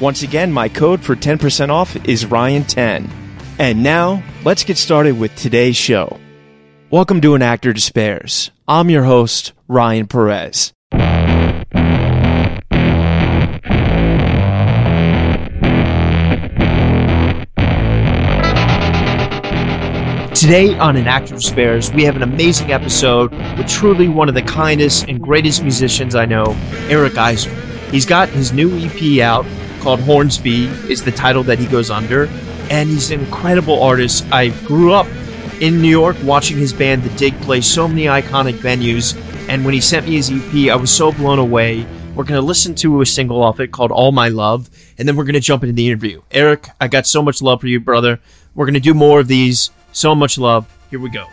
Once again, my code for 10% off is Ryan10. And now, let's get started with today's show. Welcome to An Actor Despairs. I'm your host, Ryan Perez. Today on An Actor Despairs, we have an amazing episode with truly one of the kindest and greatest musicians I know, Eric Eiser. He's got his new EP out called Hornsby, is the title that he goes under, and he's an incredible artist. I grew up in New York watching his band The Dig play so many iconic venues, and when he sent me his EP, I was so blown away. We're going to listen to a single off it called All My Love, and then we're going to jump into the interview. Eric, I got so much love for you, brother. We're going to do more of these. So much love. Here we go.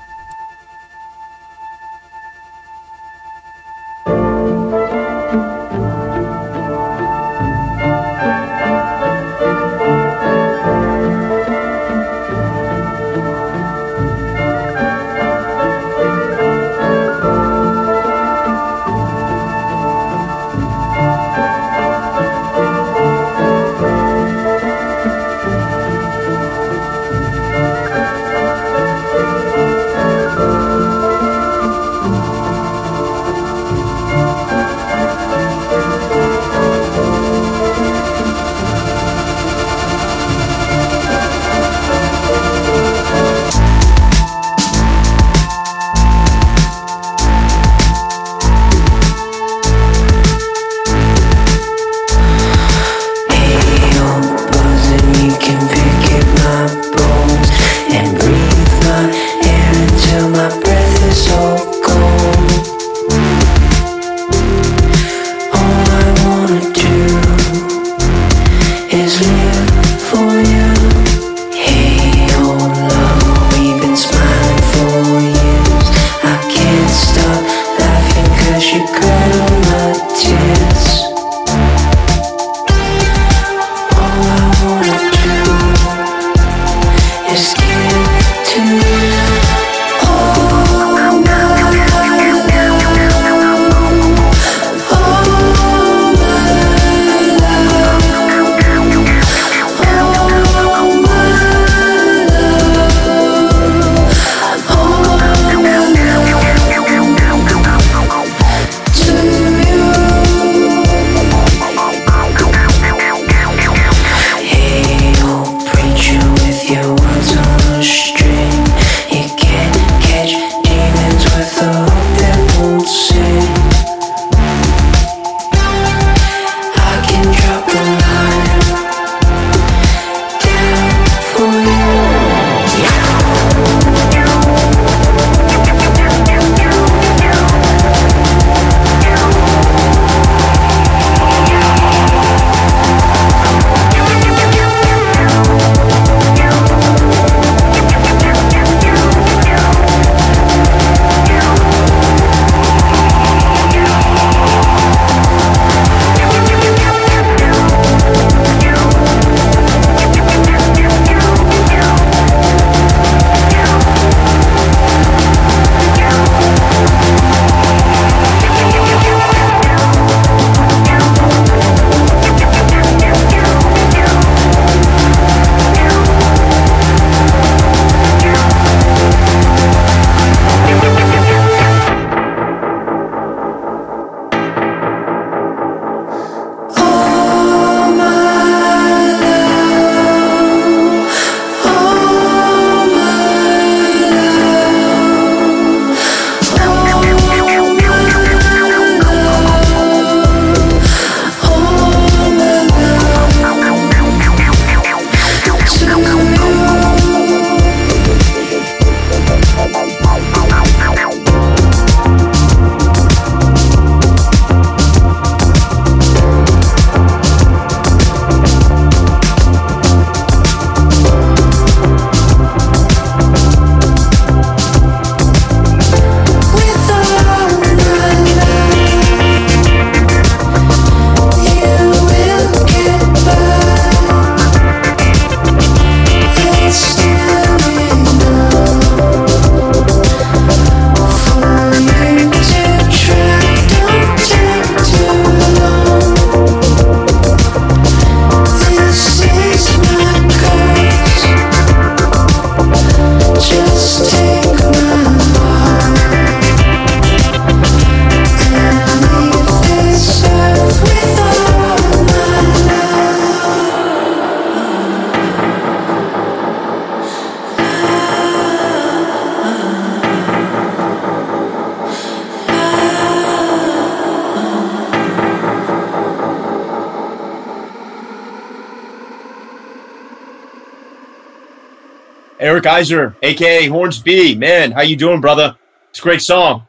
Eric Eiser, aka Hornsby. Man, how you doing, brother? It's a great song.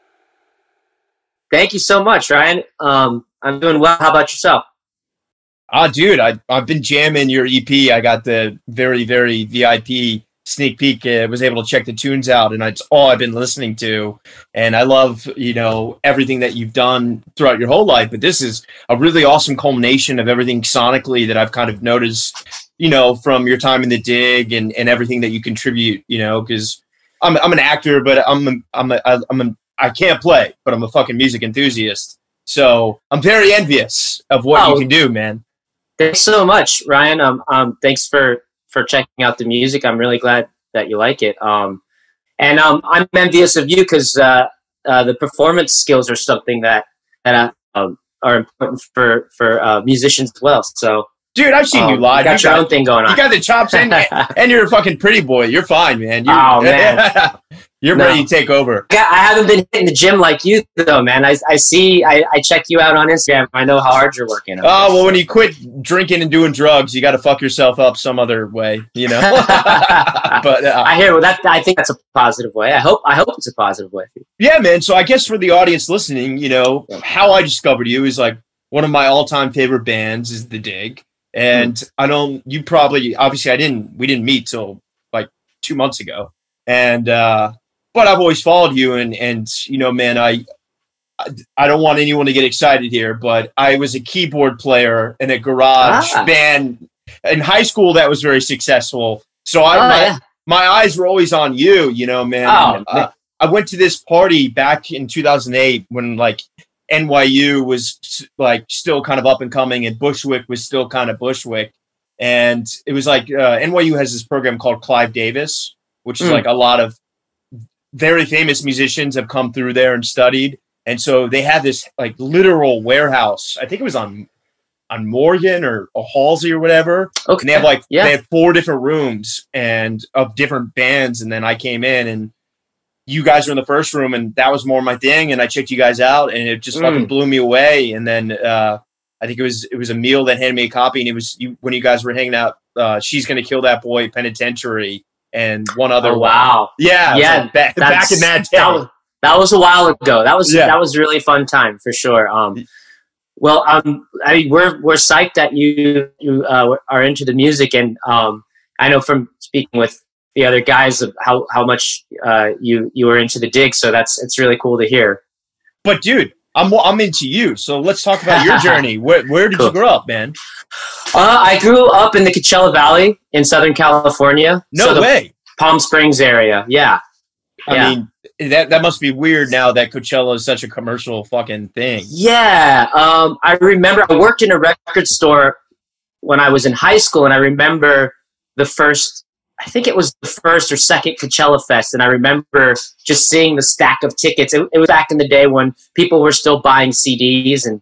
Thank you so much, Ryan. Um, I'm doing well. How about yourself? Ah, dude, I I've been jamming your EP. I got the very very VIP sneak peek. I was able to check the tunes out, and it's all I've been listening to. And I love you know everything that you've done throughout your whole life. But this is a really awesome culmination of everything sonically that I've kind of noticed. You know, from your time in the dig and and everything that you contribute. You know, because I'm I'm an actor, but I'm a, I'm a, I'm a I can't play, but I'm a fucking music enthusiast. So I'm very envious of what oh, you can do, man. Thanks so much, Ryan. Um, um, thanks for for checking out the music. I'm really glad that you like it. Um, and um, I'm envious of you because uh, uh, the performance skills are something that that uh, um, are important for for uh, musicians as well. So, dude, I've seen um, you live. You got you your got, own thing going on. You got the chops, and, and you're a fucking pretty boy. You're fine, man. You're, oh man, You're no. ready to take over. Yeah, I haven't been hitting the gym like you though, man. I, I see, I, I check you out on Instagram. I know how hard you're working. Oh well, when you quit drinking and doing drugs, you got to fuck yourself up some other way, you know. but uh, I hear well, that. I think that's a positive way. I hope. I hope it's a positive way. For you. Yeah, man. So I guess for the audience listening, you know, how I discovered you is like one of my all-time favorite bands is The Dig, and mm. I don't. You probably obviously I didn't. We didn't meet till like two months ago, and. uh but I've always followed you, and and you know, man, I I don't want anyone to get excited here, but I was a keyboard player in a garage ah. band in high school that was very successful. So I, oh, my, yeah. my eyes were always on you, you know, man. Oh, and, uh, I went to this party back in 2008 when like NYU was like still kind of up and coming and Bushwick was still kind of Bushwick. And it was like uh, NYU has this program called Clive Davis, which is mm. like a lot of very famous musicians have come through there and studied. And so they had this like literal warehouse. I think it was on on Morgan or, or Halsey or whatever. Okay. And they have like yeah. they had four different rooms and of different bands. And then I came in and you guys were in the first room and that was more my thing. And I checked you guys out and it just mm. fucking blew me away. And then uh I think it was it was Emile that handed me a copy and it was you, when you guys were hanging out. Uh, she's gonna kill that boy penitentiary and one other. Oh, wow. Yeah. Yeah. Like back, back in that day. That was, that was, a while ago. That was yeah. that was really fun time for sure. Um, well, um, I mean, we're we're psyched that you you uh, are into the music, and um, I know from speaking with the other guys of how how much uh, you you were into the dig. So that's it's really cool to hear. But dude, I'm I'm into you. So let's talk about your journey. Where where did cool. you grow up, man? Uh, I grew up in the Coachella Valley in Southern California. No so way. Palm Springs area. Yeah. I yeah. mean, that that must be weird now that Coachella is such a commercial fucking thing. Yeah. Um, I remember I worked in a record store when I was in high school, and I remember the first. I think it was the first or second Coachella Fest, and I remember just seeing the stack of tickets. It, it was back in the day when people were still buying CDs and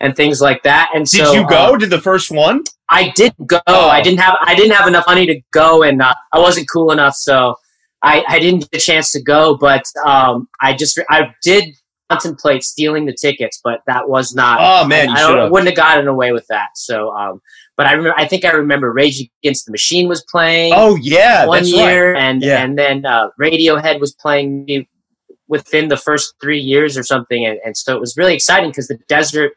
and things like that. And did so, you go uh, to the first one? I did go. Oh. I didn't have I didn't have enough money to go, and uh, I wasn't cool enough, so I, I didn't get a chance to go. But um, I just I did contemplate stealing the tickets, but that was not. Oh man, I, I wouldn't have gotten away with that. So, um, but I remember. I think I remember Rage Against the Machine was playing. Oh yeah, one year, right. and yeah. and then uh, Radiohead was playing within the first three years or something, and, and so it was really exciting because the desert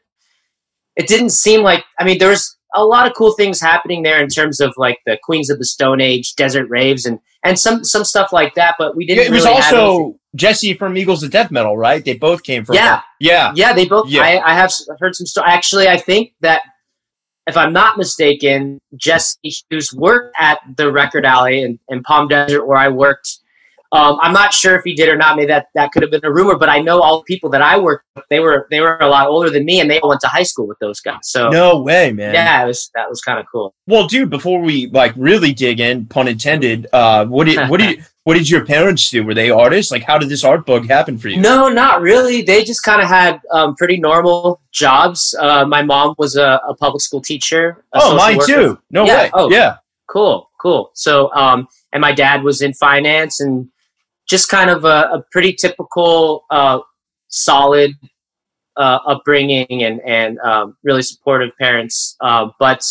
it didn't seem like I mean there was a lot of cool things happening there in terms of like the Queens of the Stone Age desert raves and and some some stuff like that. But we didn't. Yeah, it was really also Jesse from Eagles of Death Metal, right? They both came from. Yeah, yeah, yeah. They both. Yeah. I, I have heard some stories. Actually, I think that if I'm not mistaken, Jesse Hughes worked at the Record Alley in, in Palm Desert, where I worked um, I'm not sure if he did or not. Maybe that, that could have been a rumor, but I know all the people that I worked with, they were they were a lot older than me, and they all went to high school with those guys. So no way, man. Yeah, it was that was kind of cool. Well, dude, before we like really dig in, pun intended, uh, what did what did what did your parents do? Were they artists? Like, how did this art bug happen for you? No, not really. They just kind of had um, pretty normal jobs. Uh, my mom was a, a public school teacher. Oh, mine worker. too. No yeah. way. Oh, yeah. Cool, cool. So, um, and my dad was in finance and just kind of a, a pretty typical, uh, solid uh, upbringing and and um, really supportive parents. Uh, but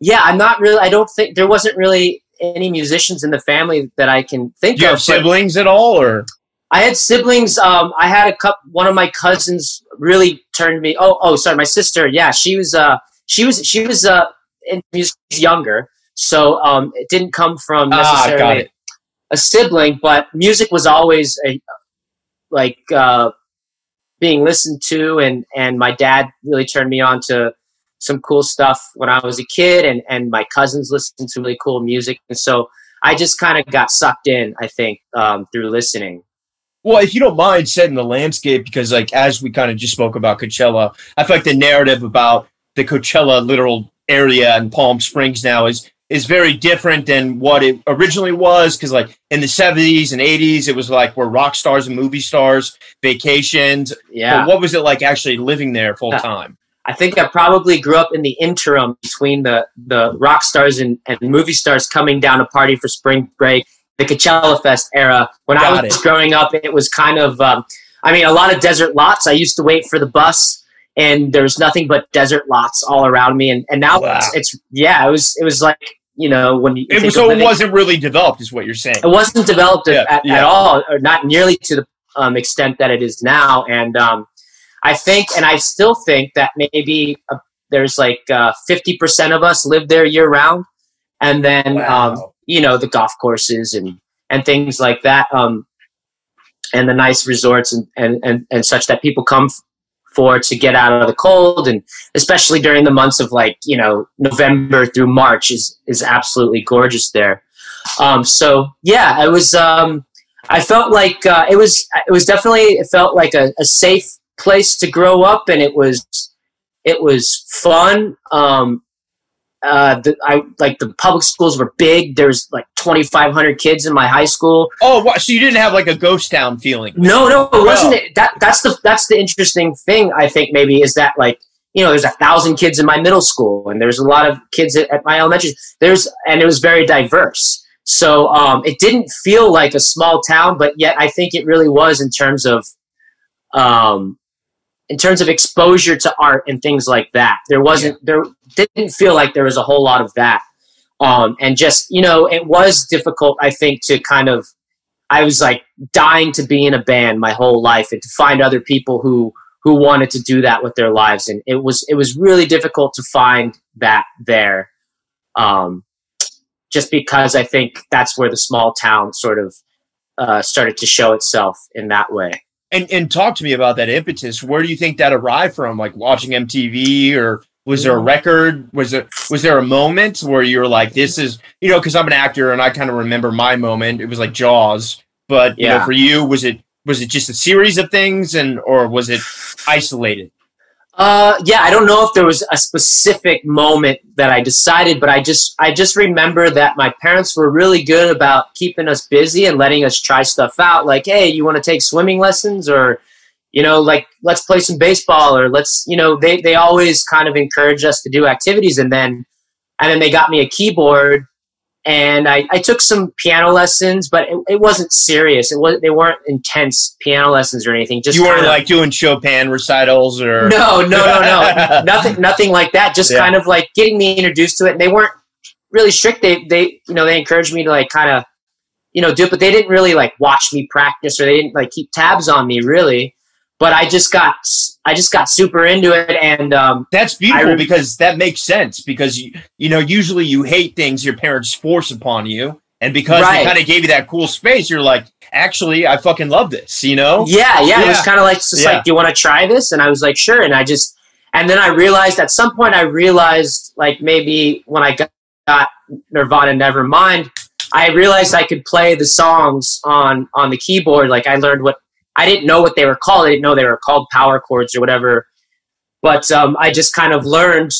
yeah, I'm not really. I don't think there wasn't really any musicians in the family that I can think Do you of. have siblings at all, or I had siblings. Um, I had a cup. One of my cousins really turned me. Oh, oh, sorry, my sister. Yeah, she was. Uh, she was. She was. Uh, in music younger, so um, it didn't come from Ah, got necessarily it. A sibling, but music was always a like uh, being listened to, and and my dad really turned me on to some cool stuff when I was a kid, and and my cousins listened to really cool music, and so I just kind of got sucked in. I think um, through listening. Well, if you don't mind setting the landscape, because like as we kind of just spoke about Coachella, I feel like the narrative about the Coachella literal area in Palm Springs now is is very different than what it originally was. Because like in the seventies and eighties, it was like where rock stars and movie stars vacations. Yeah. But what was it like actually living there full time? I think I probably grew up in the interim between the, the rock stars and, and movie stars coming down to party for spring break, the Coachella Fest era. When I was it. growing up, it was kind of, um, I mean, a lot of desert lots. I used to wait for the bus, and there was nothing but desert lots all around me. And, and now Wow. it's, it's, yeah, it was, it was like, you know, when you It was so it wasn't really developed, is what you're saying. it wasn't developed at, Yeah, at, yeah. at all, or not nearly to the um, extent that it is now. And um, I think, and I still think that maybe uh, there's like uh, fifty percent of us live there year round, and then um, you know the golf courses and and things like that, um, and the nice resorts and and and, and such that people come. For to get out of the cold, and especially during the months of like you know November through March is is absolutely gorgeous there. Um, so yeah, it was. Um, I felt like uh, it was. It was definitely. It felt like a, a safe place to grow up, and it was. It was fun. Um, uh, the, I like the public schools were big. There's like 2,500 kids in my high school. Oh, what? so you didn't have like a ghost town feeling? No, no, it wasn't. It. That that's the that's the interesting thing. I think maybe is that like you know there's a thousand kids in my middle school and there's a lot of kids at, at my elementary. There's and it was very diverse. So um, it didn't feel like a small town, but yet I think it really was in terms of um, in terms of exposure to art and things like that. There wasn't there didn't feel like there was a whole lot of that. Um, and just you know, it was difficult. I think to kind of I was like dying to be in a band my whole life and to find other people who who wanted to do that with their lives and it was it was really difficult to find that there um, just because i think that's where the small town sort of uh, started to show itself in that way And and talk to me about that impetus. Where do you think that arrived from? Like watching MTV, or was there a record? Was it was there a moment where you were like, "This is," you know? Because I'm an actor, and I kind of remember my moment. It was like Jaws, but you know, for you, was it was it just a series of things, and or was it isolated? Uh, yeah, I don't know if there was a specific moment that I decided, but I just I just remember that my parents were really good about keeping us busy and letting us try stuff out. Like, hey, you want to take swimming lessons, or you know, like let's play some baseball, or let's you know, they they always kind of encouraged us to do activities, and then and then they got me a keyboard. And I, I took some piano lessons, but it, it wasn't serious. It was they weren't intense piano lessons or anything. Just you weren't like doing Chopin recitals, or no, no, no, no, nothing, nothing like that. Just Yeah. kind of like getting me introduced to it. And they weren't really strict. They, they, you know, they encouraged me to like kind of, you know, do it, but they didn't really like watch me practice or they didn't like keep tabs on me really. But I just got, I just got super into it, and um, That's beautiful because that makes sense because you you know usually you hate things your parents force upon you and because Right. they kind of gave you that cool space you're like actually I fucking love this you know Yeah, yeah, It was kind of like just Yeah. like, do you want to try this? And I was like, sure. And I just, and then I realized at some point, I realized like maybe when I got, got Nirvana Nevermind, I realized I could play the songs on on the keyboard. Like I learned what I didn't know what they were called. I didn't know they were called power chords or whatever. But um, I just kind of learned,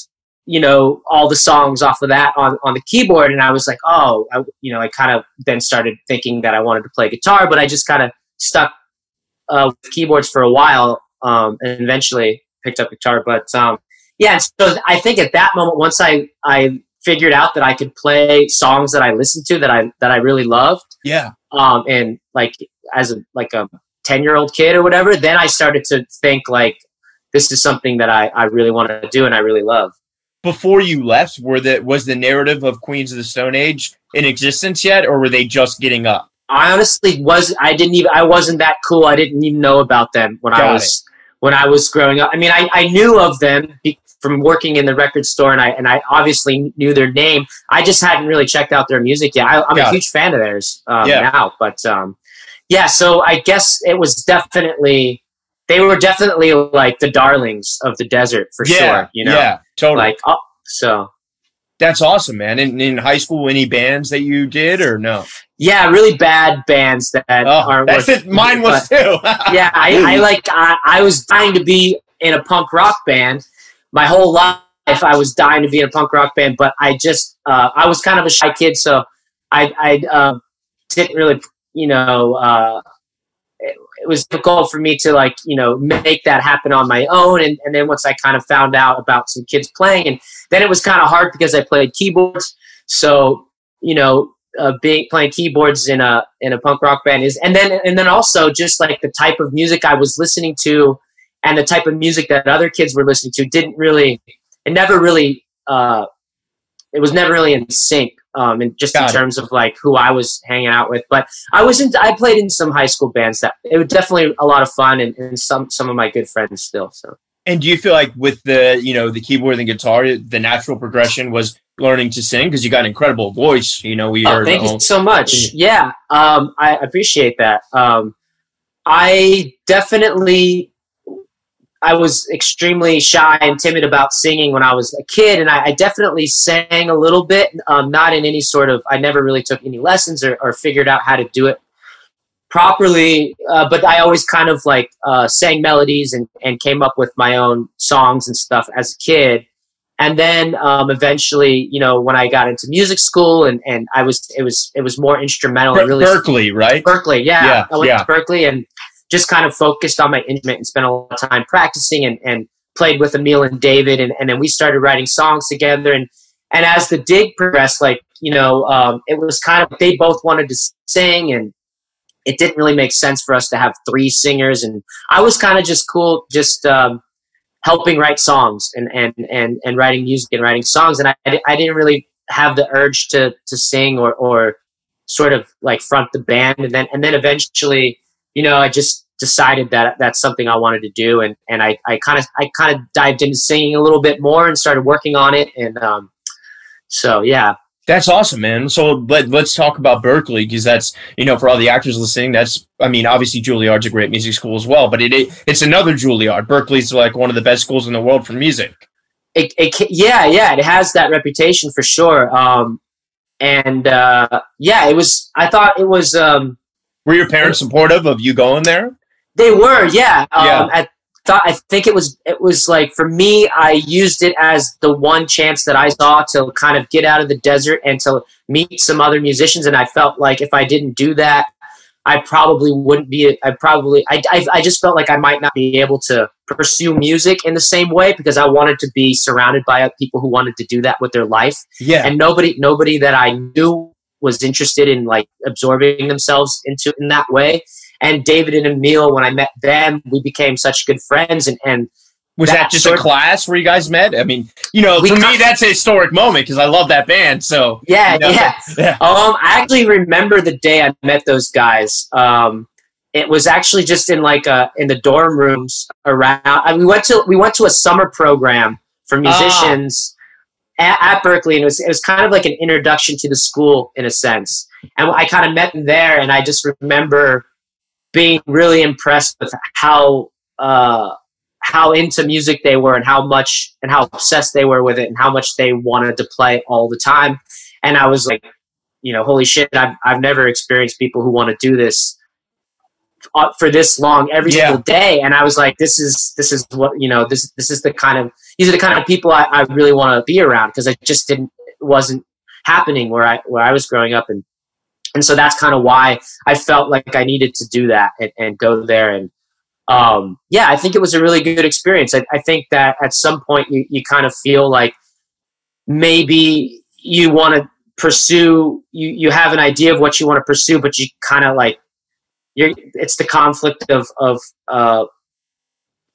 you know, all the songs off of that on, on the keyboard, and I was like, oh, I, you know, I kind of then started thinking that I wanted to play guitar, but I just kind of stuck uh, with keyboards for a while, um, and eventually picked up guitar. But um, yeah, so I think at that moment, once I I figured out that I could play songs that I listened to that I that I really loved, yeah um, and like as a like a ten year old kid or whatever, then I started to think like this is something that I I really want to do and I really love. before you left, were the was the narrative of Queens of the Stone Age in existence yet, or were they just getting up? I honestly was. I didn't even. I wasn't that cool. I didn't even know about them when Got I was it. when I was growing up. I mean, I, I knew of them from working in the record store, and I and I obviously knew their name. I just hadn't really checked out their music yet. I, am a huge it. fan of theirs um, yeah. now, but um, yeah. So I guess it was definitely they were definitely like the darlings of the desert for yeah, sure. You know, yeah, totally. Like oh, so. That's awesome, man. In, in high school, any bands that you did or no? Yeah, really bad bands that oh, aren't. That's it. Mine was too. yeah, I, I like. I, I was dying to be in a punk rock band my whole life. I was dying to be in a punk rock band, but I just uh, I was kind of a shy kid, so I I uh, didn't really you know uh, it was difficult for me to like you know make that happen on my own. And, and then once i kind of found out about some kids playing and then it was kind of hard because i played keyboards. So you know uh, being playing keyboards in a in a punk rock band is and then and then also just like the type of music i was listening to and the type of music that other kids were listening to didn't really it never really uh it was never really in sync um, and just Got in it. terms of like who I was hanging out with. But I was in, I played in some high school bands that it was definitely a lot of fun and, and some some of my good friends still. So. And do you feel like with the you know the keyboard and guitar, the natural progression was learning to sing because you got an incredible voice. You know, we oh. Thank you so much. Yeah, um, I appreciate that. Um, I definitely I was extremely shy and timid about singing when I was a kid, and I, I definitely sang a little bit, um, not in any sort of. I never really took any lessons or, or figured out how to do it properly, uh, but I always kind of like uh, sang melodies and, and came up with my own songs and stuff as a kid. And then um, eventually, you know, when I got into music school and, and I was, it was, it was more instrumental. Ber- really Berklee, right? Berklee. yeah. yeah I went yeah. to Berklee and just kind of focused on my instrument and spent a lot of time practicing and, and played with Emile and David. And, and then we started writing songs together. And, and as the dig progressed, like, you know, um, it was kind of, they both wanted to sing and it didn't really make sense for us to have three singers. And I was kind of just cool, just, um, helping write songs and, and, and, and writing music and writing songs. And I, I didn't really have the urge to, to sing or, or sort of like front the band. And then, and then eventually, you know, I just decided that that's something I wanted to do, and and I I kind of I kind of dived into singing a little bit more and started working on it, and um, so yeah. That's awesome, man. So let, let's talk about Berklee because that's, you know, for all the actors listening, that's, I mean, obviously Juilliard's a great music school as well, but it, it it's another Juilliard. Berklee's like one of the best schools in the world for music. It, it yeah, yeah, it has that reputation for sure. Um, and uh, yeah, it was, I thought it was, um, were your parents supportive of you going there? They were, yeah. Um, yeah. At, thought I think it was it was like for me, I used it as the one chance that I saw to kind of get out of the desert and to meet some other musicians. And I felt like if I didn't do that, I probably wouldn't be. I probably I, I, I just felt like I might not be able to pursue music in the same way because I wanted to be surrounded by people who wanted to do that with their life. Yeah, and nobody nobody that I knew was interested in like absorbing themselves into in that way. And David and Emile, when I met them, we became such good friends. And, and was that, that just a class where you guys met? I mean, you know, for me, that's a historic moment because I love that band. So yeah, you know, yeah. yeah. Um, I actually remember the day I met those guys. Um, it was actually just in like a, uh, in the dorm rooms around. I mean, we went to we went to a summer program for ah. At, at, Berklee, and it was, it was kind of like an introduction to the school in a sense. And I kind of met them there, and I just remember being really impressed with how uh, how into music they were, and how much and how obsessed they were with it, and how much they wanted to play all the time. And I was like, you know, holy shit! I've I've never experienced people who want to do this for this long every yeah. single day. And i was like this is this is what you know this this is the kind of these are the kind of people i, I really want to be around because it just didn't wasn't happening where i where i was growing up. And and so that's kind of why i felt like i needed to do that and, and go there. And um, yeah i think it was a really good experience. I, I think that at some point you, you kind of feel like maybe you want to pursue you you have an idea of what you want to pursue but you kind of like you're, it's the conflict of of uh,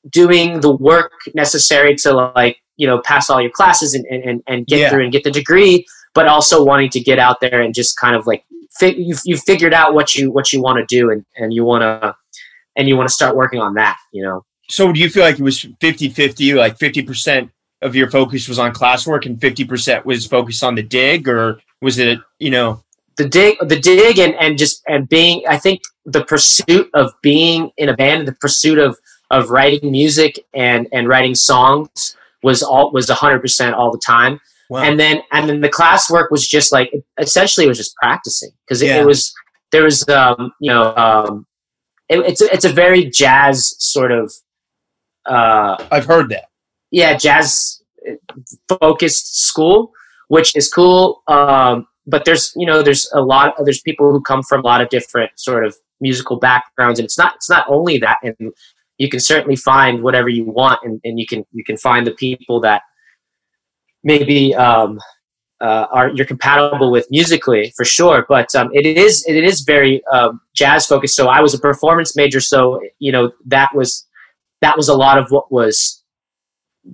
doing the work necessary to like you know pass all your classes and and, and get Yeah. through and get the degree, but also wanting to get out there and just kind of like fi- you you figured out what you what you want to do and and you want to and you want to start working on that. You know. So do you feel like it was 50-50, like 50% of your focus was on classwork and 50% was focused on the dig or was it, you know, the dig the dig and, and just and being i think the pursuit of being in a band the pursuit of of writing music and and writing songs was all was 100% all the time wow. and then and then the classwork was just like essentially it was just practicing because it, Yeah. it was there was um you know um it, it's a, it's a very jazz sort of uh I've heard that. yeah, jazz focused school, which is cool. Um, but there's you know there's a lot there's people who come from a lot of different sort of musical backgrounds, and it's not it's not only that, and you can certainly find whatever you want, and, and you can you can find the people that maybe um, uh, are you're compatible with musically for sure. But um, it is it is very um, jazz focused. So I was a performance major, so you know that was that was a lot of what was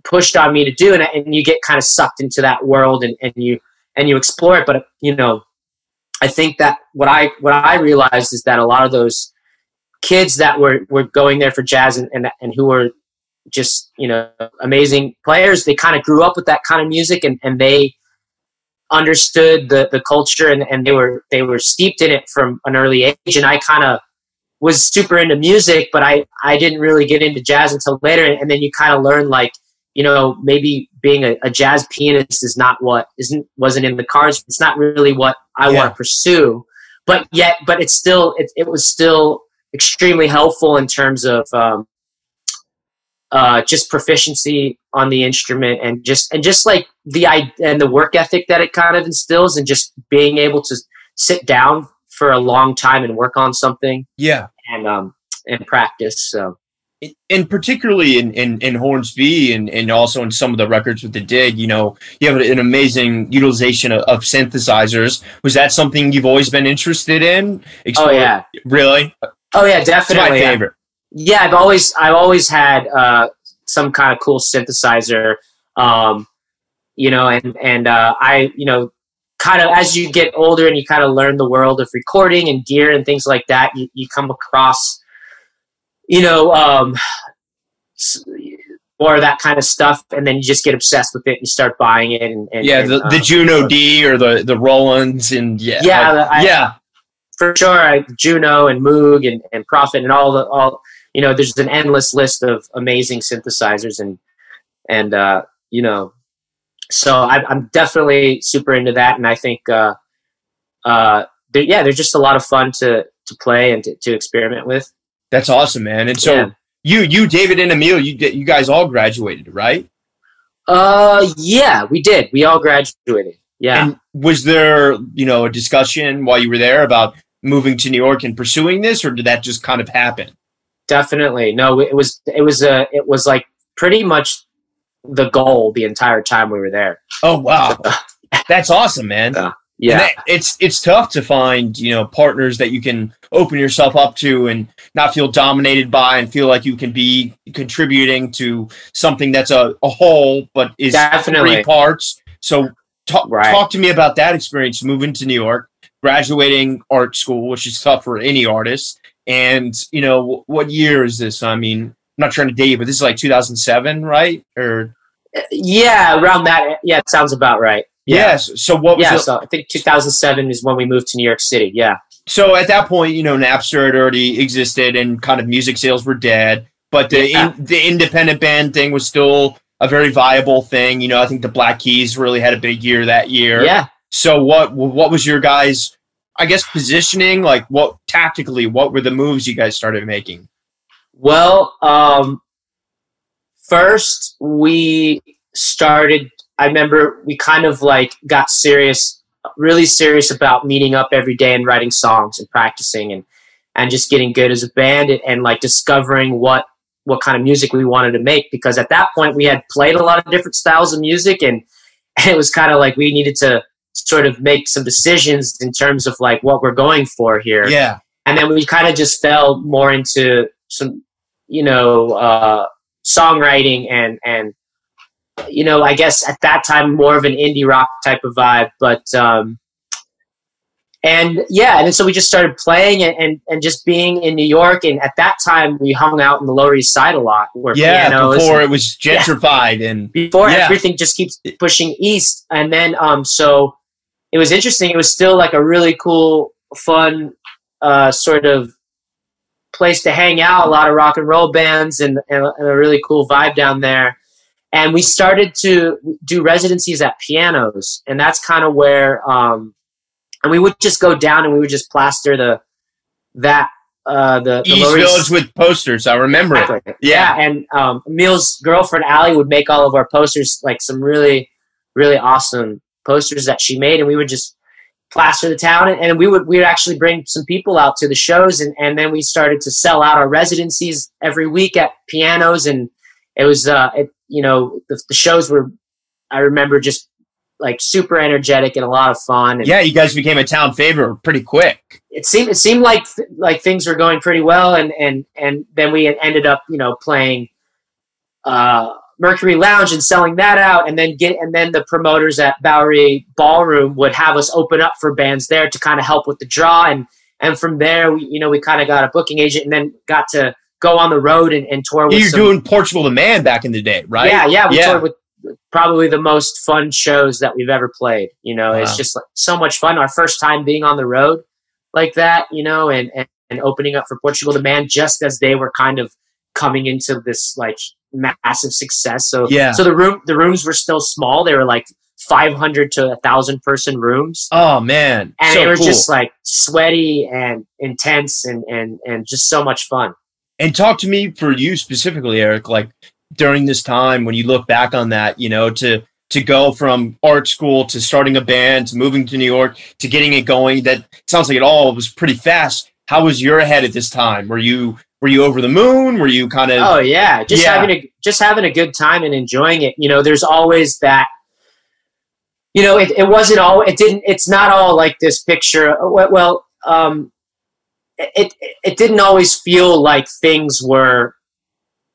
pushed on me to do and, and you get kind of sucked into that world and, and you and you explore it but you know i think that what i what i realized is that a lot of those kids that were were going there for jazz and and, and who were just you know amazing players they kind of grew up with that kind of music and and they understood the the culture and, and they were they were steeped in it from an early age. And i kind of was super into music but i i didn't really get into jazz until later. And then you kind of learn like you know maybe being a, a jazz pianist is not what isn't wasn't in the cards it's not really what i Yeah. want to pursue but yet but it's still it, it was still extremely helpful in terms of um, uh, just proficiency on the instrument and just and just like the and the work ethic that it kind of instills and just being able to sit down for a long time and work on something Yeah. and um and practice so and particularly in, in, in Hornsby and, and also in some of the records with the dig, you know, you have an amazing utilization of, of synthesizers. Was that something you've always been interested in? oh yeah Really? oh yeah It's my definitely favorite. yeah i've always i've always had uh some kind of cool synthesizer um you know and and uh i you know kind of as you get older and you kind of learn the world of recording and gear and things like that you, you come across you know um more of that kind of stuff and then you just get obsessed with it and you start buying it and, and Yeah, and, the, the um, Juno D or the, the Rolands and yeah. Yeah, I- yeah. for sure I, juno and moog and, and prophet and all the all you know there's an endless list of amazing synthesizers and and uh you know so I, i'm definitely super into that and i think uh uh they're, yeah they're just a lot of fun to to play and to, to experiment with That's awesome, man. And so Yeah. you, you, David and Emile, you, you guys all graduated, right? uh yeah we did we all graduated yeah And was there, you know, a discussion while you were there about moving to New York and pursuing this, or did that just kind of happen? definitely no it was it was a it was like pretty much the goal the entire time we were there Oh wow, that's awesome, man. Yeah. Yeah that- it's it's tough to find you know partners that you can open yourself up to and not feel dominated by and feel like you can be contributing to something that's a, a whole but is Definitely. three parts. So talk Right. talk to me about that experience moving to New York, graduating art school, which is tough for any artist. And you know wh- what year is this? I mean, I'm not trying to date you, but this is like 2007, right? Or uh, Yeah, around that. Yeah, it sounds about right. yes. So what was Yeah, it- so I think 2007 is when we moved to New York City. Yeah. So at that point, you know, Napster had already existed and kind of music sales were dead, but the Yeah. in, the independent band thing was still a very viable thing. You know, I think the Black Keys really had a big year that year. Yeah. So what what was your guys I guess positioning like what tactically what were the moves you guys started making? Well, um, first we started. I remember we kind of like got serious, really serious about meeting up every day and writing songs and practicing and and just getting good as a band and, and like discovering what what kind of music we wanted to make because at that point we had played a lot of different styles of music and, and it was kind of like we needed to sort of make some decisions in terms of like what we're going for here Yeah. and then we kind of just fell more into some you know uh, songwriting and and you know, I guess at that time more of an indie rock type of vibe, but um, and yeah, and so we just started playing and, and, and just being in New York. And at that time, we hung out in the Lower East Side a lot. Where yeah, before and, it was gentrified yeah. and before yeah. everything just keeps pushing east. And then um, so it was interesting. It was still like a really cool, fun uh, sort of place to hang out. A lot of rock and roll bands and, and a really cool vibe down there. And we started to do residencies at pianos, and that's kind of where. Um, and we would just go down and we would just plaster the that uh, the, the East Village with posters. I remember exactly. it. Yeah, yeah. and um, Emile's girlfriend Allie would make all of our posters, like some really, really awesome posters that she made, and we would just plaster the town, and, and we would we would actually bring some people out to the shows, and and then we started to sell out our residencies every week at pianos, and it was uh, it, you know the, the shows were. I remember just like super energetic and a lot of fun. And yeah, you guys became a town favorite pretty quick. It seemed it seemed like like things were going pretty well, and and and then we ended up you know playing uh, Mercury Lounge and selling that out, and then get and then the promoters at Bowery Ballroom would have us open up for bands there to kind of help with the draw, and and from there we you know we kind of got a booking agent, and then got to go on the road and, and tour. With You're some, doing Portugal the Man back in the day, right? Yeah, yeah, we yeah. toured with probably the most fun shows that we've ever played. You know, wow. it's just like so much fun. Our first time being on the road like that, you know, and, and, and opening up for Portugal the Man just as they were kind of coming into this like massive success. So yeah. so the room the rooms were still small. They were like 500 to a thousand person rooms. Oh man. And so they were cool. just like sweaty and intense and, and, and just so much fun. And talk to me for you specifically, Eric, like during this time when you look back on that, you know, to to go from art school to starting a band to moving to New York to getting it going, that sounds like it all was pretty fast. How was your head at this time? Were you were you over the moon? Were you kind of Oh yeah, just yeah. having a just having a good time and enjoying it. You know, there's always that you know, it, it wasn't all it didn't it's not all like this picture well um it it didn't always feel like things were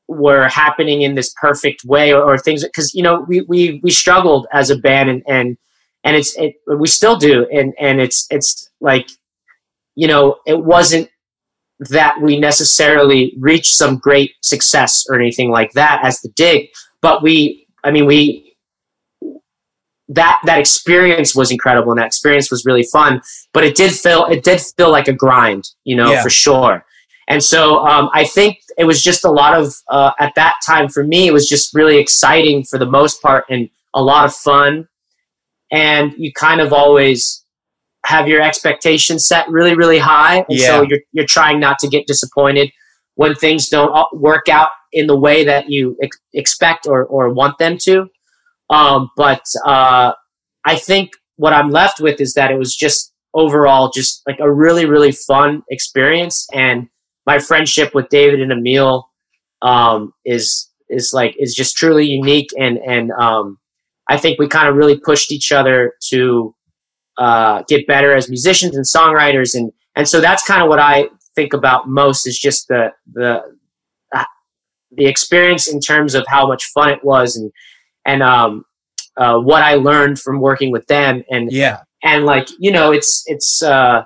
were happening in this perfect way or, or things because you know we, we we struggled as a band and and and it's it, we still do. And and it's it's like you know it wasn't that we necessarily reached some great success or anything like that as the dig but we i mean we that that experience was incredible and that experience was really fun but it did feel it did feel like a grind you know yeah. for sure and so um, I think it was just a lot of, uh, at that time for me, it was just really exciting for the most part and a lot of fun. And you kind of always have your expectations set really, really high. And yeah. so you're, you're trying not to get disappointed when things don't work out in the way that you ex- expect or, or want them to. Um, but uh, I think what I'm left with is that it was just overall just like a really, really fun experience. And my friendship with David and Emile um, is is like is just truly unique, and and um, I think we kind of really pushed each other to uh, get better as musicians and songwriters, and and so that's kind of what I think about most is just the the uh, the experience in terms of how much fun it was, and and um, uh, what I learned from working with them, and yeah, and like you know, it's it's uh,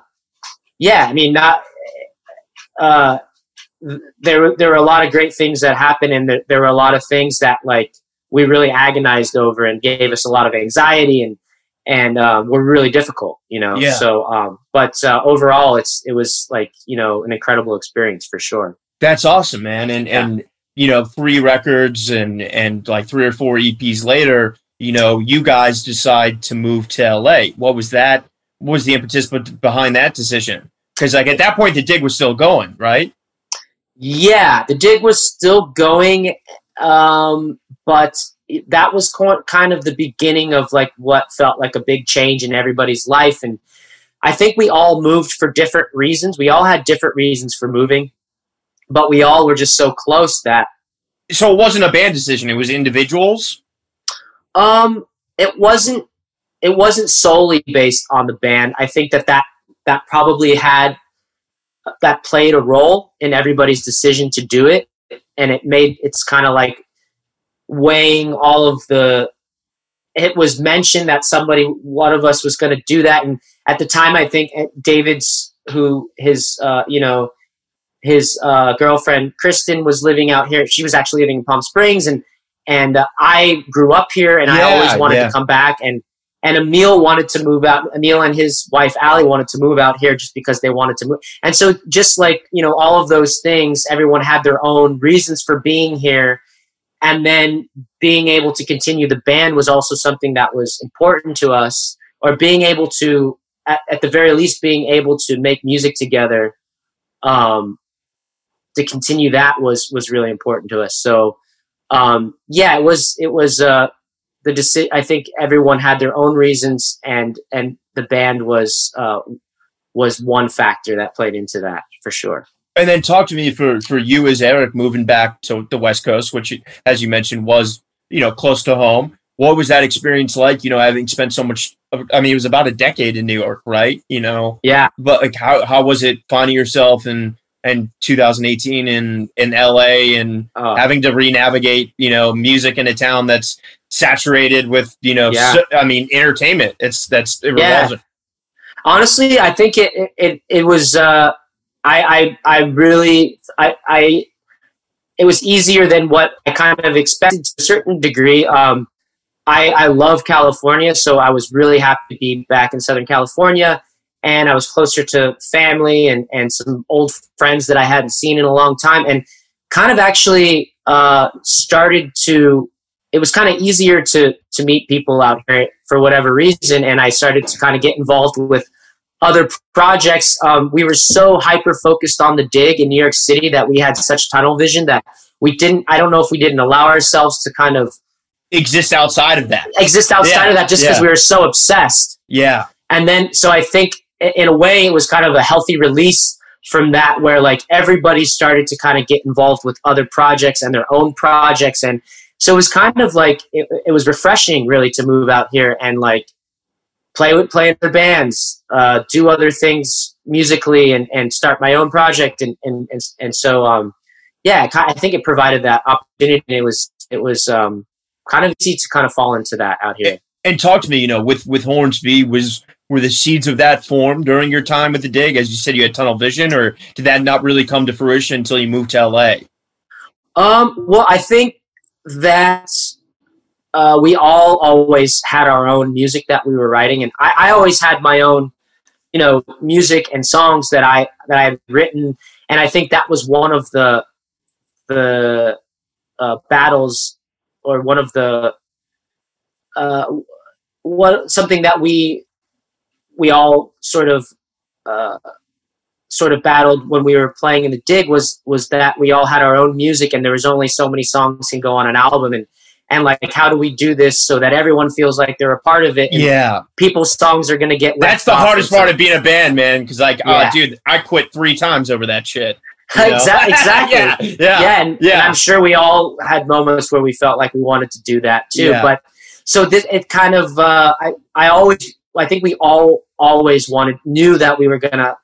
yeah, I mean not uh, there there were a lot of great things that happened, and there, there were a lot of things that like we really agonized over and gave us a lot of anxiety and and um, were really difficult, you know. Yeah. So, um, but uh, overall, it's it was like you know an incredible experience for sure. That's awesome, man. And yeah. and you know, three records and and like three or four EPs later, you know, you guys decide to move to LA. What was that? What was the impetus behind that decision? Because like at that point, the dig was still going, right? Yeah, the dig was still going, um, but that was kind of the beginning of like what felt like a big change in everybody's life, and I think we all moved for different reasons. We all had different reasons for moving, but we all were just so close that. So it wasn't a band decision; it was individuals. Um, it wasn't. It wasn't solely based on the band. I think that that that probably had that played a role in everybody's decision to do it and it made it's kind of like weighing all of the it was mentioned that somebody one of us was going to do that and at the time i think eh, david's who his uh, you know his uh, girlfriend kristen was living out here she was actually living in palm springs and and uh, i grew up here and i always wanted yeah. to come back and and emile wanted to move out emile and his wife Allie wanted to move out here just because they wanted to move and so just like you know all of those things everyone had their own reasons for being here and then being able to continue the band was also something that was important to us or being able to at, at the very least being able to make music together um, to continue that was was really important to us so um, yeah it was it was uh, the deci- i think everyone had their own reasons and and the band was uh, was one factor that played into that for sure And then talk to me for for you as Eric moving back to the West Coast, which, as you mentioned, was you know close to home. What was that experience like? You know, having spent so much. I mean, it was about a decade in New York, right? You know, yeah but like, how how was it finding yourself in in 2018 in in LA and uh, having to re-navigate, you know, music in a town that's saturated with, you know, Yeah. so- I mean, entertainment. It's that's it Yeah. honestly i think it it, it, it was uh I, I i really i i it was easier than what i kind of expected to a certain degree um i i love california so i was really happy to be back in southern california and i was closer to family and and some old friends that i hadn't seen in a long time and kind of actually uh started to it was kind of easier to to meet people out here for whatever reason and i started to kind of get involved with other projects um, we were so hyper focused on the dig in new york city that we had such tunnel vision that we didn't i don't know if we didn't allow ourselves to kind of Exist outside of that. exist outside Yeah, of that just because yeah. we were so obsessed Yeah. and then so i think in a way it was kind of a healthy release from that where like everybody started to kind of get involved with other projects and their own projects. And so it was kind of like it, it was refreshing really to move out here and like play with play in other bands uh, do other things musically and, and start my own project. And and, and, and so um yeah i think it provided that opportunity. It was it was um kind of easy to kind of fall into that out here. And talk to me, you know, with with Hornsby, was were the seeds of that formed during your time with the dig? As you said, you had tunnel vision, or did that not really come to fruition until you moved to LA? Um, well, I think that uh, we all always had our own music that we were writing, and I, I always had my own, you know, music and songs that I that I had written, and I think that was one of the the uh, battles, or one of the uh, what something that we we all sort of uh, sort of battled when we were playing in the dig was was that we all had our own music and there was only so many songs can go on an album and and like how do we do this so that everyone feels like they're a part of it and Yeah, people's songs are going to get that's the hardest part of being a band, man. Because like, Yeah. oh, dude, I quit three times over that shit. you know? Exactly yeah, yeah, yeah, and, yeah. and I'm sure we all had moments where we felt like we wanted to do that too. Yeah. But so this it kind of uh, I I always I think we all always wanted knew that we were gonna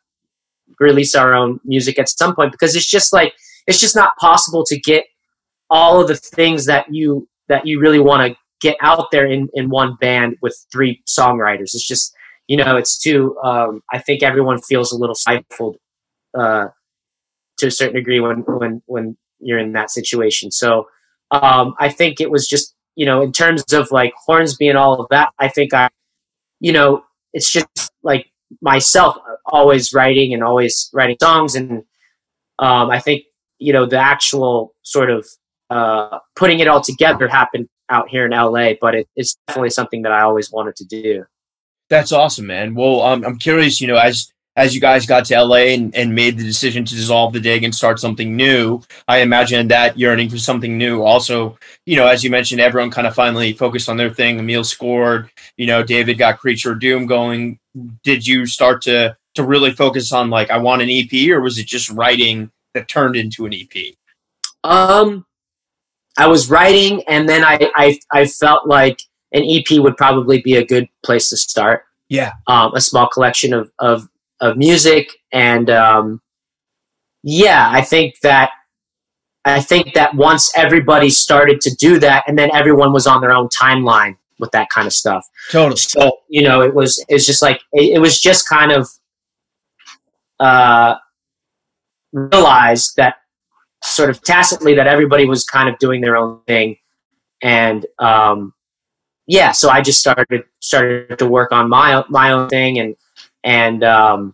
release our own music at some point because it's just like it's just not possible to get all of the things that you that you really want to get out there in in one band with three songwriters. It's just you know it's too. Um, I think everyone feels a little stifled. Uh, to a certain degree when when when you're in that situation. So um, I think it was just you know in terms of like Hornsby and all of that. I think I you know it's just like myself always writing and always writing songs and um, I think you know the actual sort of uh, putting it all together happened out here in LA, but it, it's definitely something that I always wanted to do. That's awesome, man. Well, um, I'm curious, you know, as as you guys got to LA and, and made the decision to dissolve the dig and start something new, I imagine that yearning for something new. Also, you know, as you mentioned, everyone kind of finally focused on their thing. Emile scored, you know, David got Creature Doom going. Did you start to to really focus on like I want an EP, or was it just writing that turned into an EP? Um, I was writing, and then I, I I felt like an EP would probably be a good place to start. Yeah. Um, a small collection of of of music, and um, yeah, I think that I think that once everybody started to do that, and then everyone was on their own timeline with that kind of stuff. Totally. So you know, it was it was just like it, it was just kind of uh, realized that sort of tacitly that everybody was kind of doing their own thing, and um, yeah, so I just started started to work on my my own thing, and and um,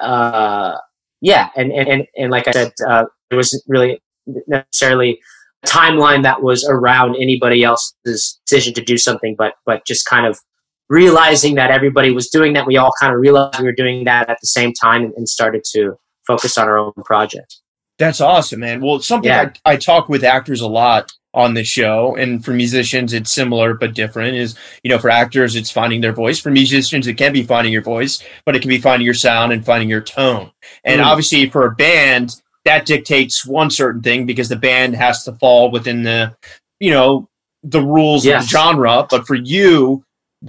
uh, yeah, and, and and and like I said, uh, there wasn't really necessarily a timeline that was around anybody else's decision to do something, but but just kind of realizing that everybody was doing that, we all kind of realized we were doing that at the same time, and, and started to focus on our own project. That's awesome, man. Well, something Yeah. I, I talk with actors a lot on the show, and for musicians, it's similar but different. Is you know, for actors, it's finding their voice. For musicians, it can be finding your voice, but it can be finding your sound and finding your tone. And Mm. obviously, for a band, that dictates one certain thing because the band has to fall within the, you know, the rules of the genre. But for you,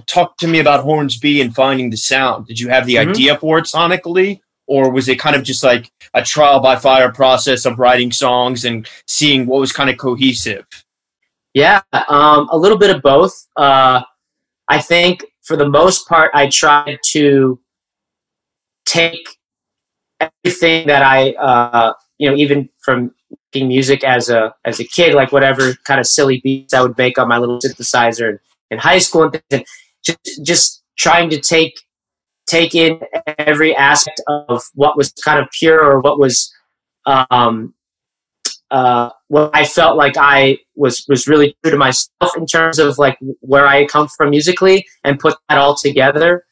talk to me about Hornsby and finding the sound. Did you have the Mhm. idea for it sonically? Or was it kind of just like a trial by fire process of writing songs and seeing what was kind of cohesive? Yeah, um, a little bit of both. Uh, I think for the most part, I tried to take everything that I, uh, you know, even from making music as a as a kid, like whatever kind of silly beats I would make on my little synthesizer in, in high school, and, and just just trying to take take in every aspect of what was kind of pure or what was um, uh, what I felt like I was was really true to myself in terms of like where I come from musically and put that all together.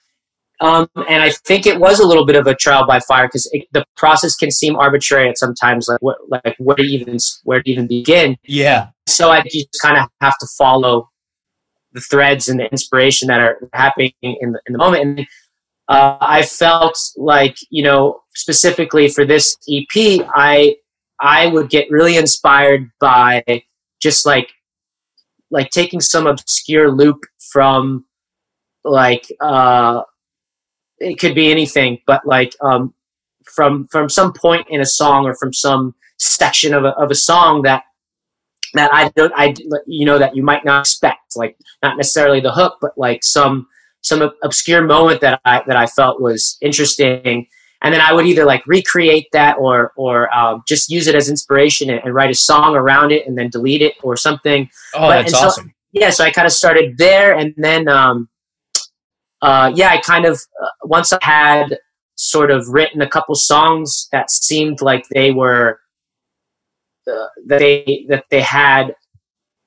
Um, and I think it was a little bit of a trial by fire because the process can seem arbitrary at sometimes, like what, like where to even where to even begin. Yeah. So I just kind of have to follow the threads and the inspiration that are happening in the, in the moment. And uh, I felt like you know specifically for this EP, I I would get really inspired by just like like taking some obscure loop from like uh it could be anything but like um from from some point in a song or from some section of a, of a song that that I don't I you know that you might not expect like not necessarily the hook but like some some obscure moment that I that I felt was interesting and then I would either like recreate that or or um, just use it as inspiration and, and write a song around it and then delete it or something. Oh, But- that's so- awesome. Yeah, so I kind of started there, and then um, uh, yeah, I kind of uh, once I had sort of written a couple songs that seemed like they were uh, that they that they had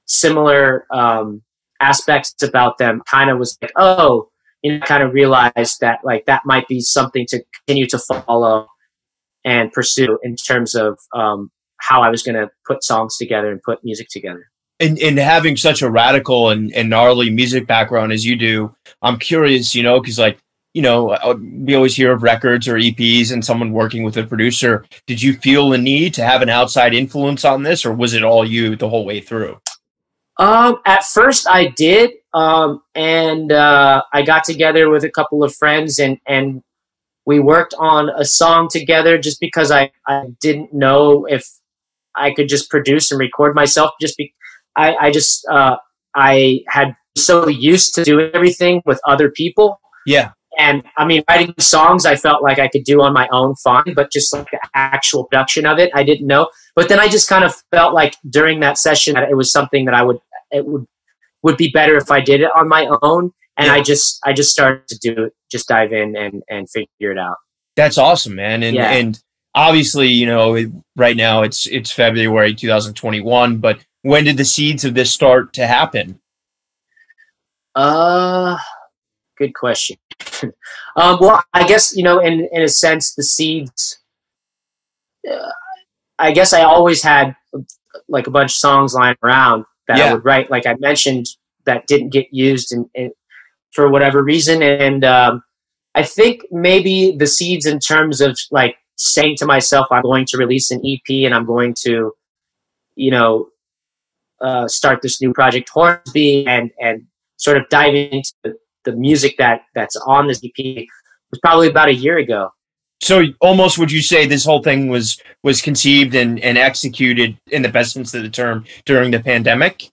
similar um, aspects about them. Kind of was like, oh, you know, kind of realized that like that might be something to continue to follow and pursue in terms of um, how I was going to put songs together and put music together. and, and having such a radical and, and gnarly music background as you do, I'm curious, you know, because like, you know, uh, we always hear of records or EPs and someone working with a producer. Did you feel the need to have an outside influence on this, or was it all you the whole way through? Um, at first I did, um, and uh, I got together with a couple of friends and and we worked on a song together just because I I didn't know if I could just produce and record myself. Just be, I I just uh, I had so used to doing everything with other people. Yeah. And I mean, writing songs, I felt like I could do on my own fine, but just like the actual production of it, I didn't know. But then I just kind of felt like during that session that it was something that I would, it would, would be better if I did it on my own. And I just, I just started to do it, just dive in and and figure it out. That's awesome, man. And Yeah. and obviously, you know, right now it's it's February 2021, but when did the seeds of this start to happen? Uh, good question. um, well, I guess you know, in in a sense, the seeds. Uh, I guess I always had like a bunch of songs lying around that I would write, like I mentioned, that didn't get used in, in for whatever reason, and um, I think maybe the seeds in terms of like saying to myself, I'm going to release an EP and I'm going to, you know, uh, start this new project Hornsby and and sort of dive into the, the music that that's on this EP was probably about a year ago. So almost would you say this whole thing was was conceived and, and executed in the best sense of the term during the pandemic?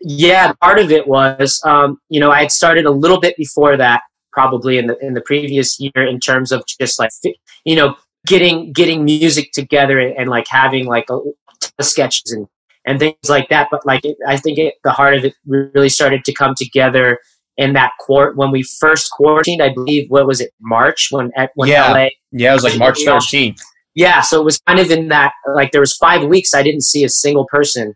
Yeah, part of it was, um, you know, I had started a little bit before that, probably in the in the previous year, in terms of just like, you know, getting getting music together and, and like having like a, sketches and and things like that. But like, it, I think it, the heart of it really started to come together in that court when we first quarantined. I believe what was it March when at when yeah. LA yeah it was like March thirteenth. Yeah, so it was kind of in that like there was five weeks I didn't see a single person,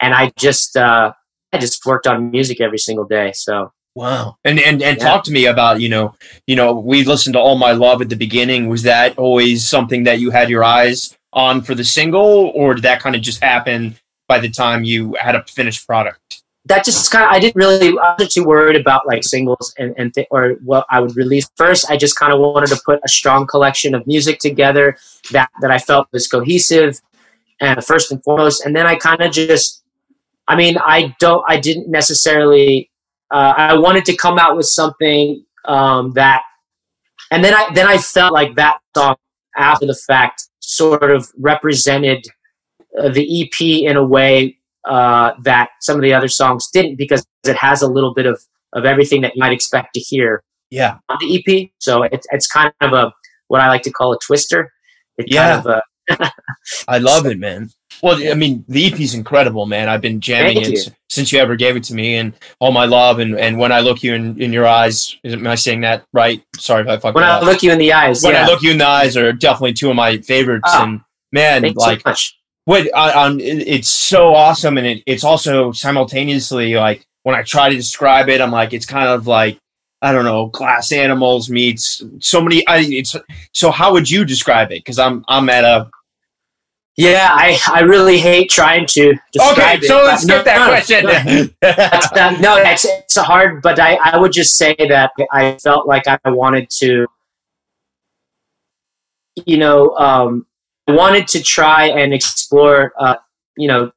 and I just uh, I just worked on music every single day. So wow, and and and yeah. talk to me about you know you know we listened to All My Love at the beginning. Was that always something that you had your eyes on for the single, or did that kind of just happen by the time you had a finished product? That just kind of I didn't really I wasn't too worried about like singles and and th- or what I would release first. I just kind of wanted to put a strong collection of music together that that I felt was cohesive and first and foremost. And then I kind of just I mean I don't I didn't necessarily uh, I wanted to come out with something um, that and then I then I felt like that song after the fact sort of represented uh, the EP in a way uh, that some of the other songs didn't because it has a little bit of, of everything that you might expect to hear yeah. on the EP. So it's, it's kind of a what I like to call a twister. It's yeah. Kind of a I love it, man. Well, I mean, the EP is incredible, man. I've been jamming Thank it you. since you ever gave it to me, and all my love, and, and when I look you in, in your eyes, am I saying that right? Sorry if I fucked When I up. look you in the eyes, when yeah. I look you in the eyes, are definitely two of my favorites. Oh, and man, like so what on it's so awesome and it, it's also simultaneously like when i try to describe it i'm like it's kind of like i don't know glass animals meets so many I, it's so how would you describe it? Because i'm i'm at a yeah i i really hate trying to describe it. okay so it, let's skip no, that no, question no, no it's, it's hard but i i would just say that i felt like i wanted to you know um I wanted to try and explore, uh, you know,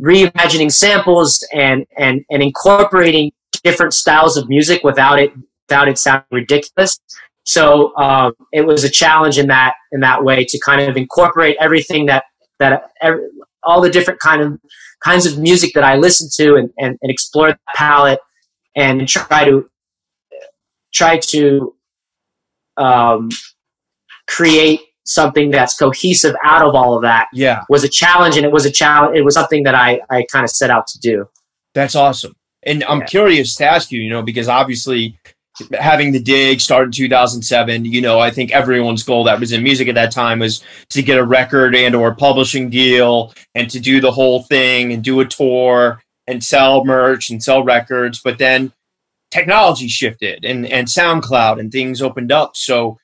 reimagining samples and and and incorporating different styles of music without it without it sounding ridiculous. So um, it was a challenge in that in that way to kind of incorporate everything that that every, all the different kind of kinds of music that I listen to and, and, and explore the palette and try to try to um, create something that's cohesive out of all of that yeah. was a challenge and it was a challenge it was something that i i kind of set out to do. That's awesome. And i'm yeah. curious to ask you you know because obviously having the dig start in 2007 you know i think everyone's goal that was in music at that time was to get a record and or publishing deal and to do the whole thing and do a tour and sell merch and sell records but then technology shifted and and soundcloud and things opened up. So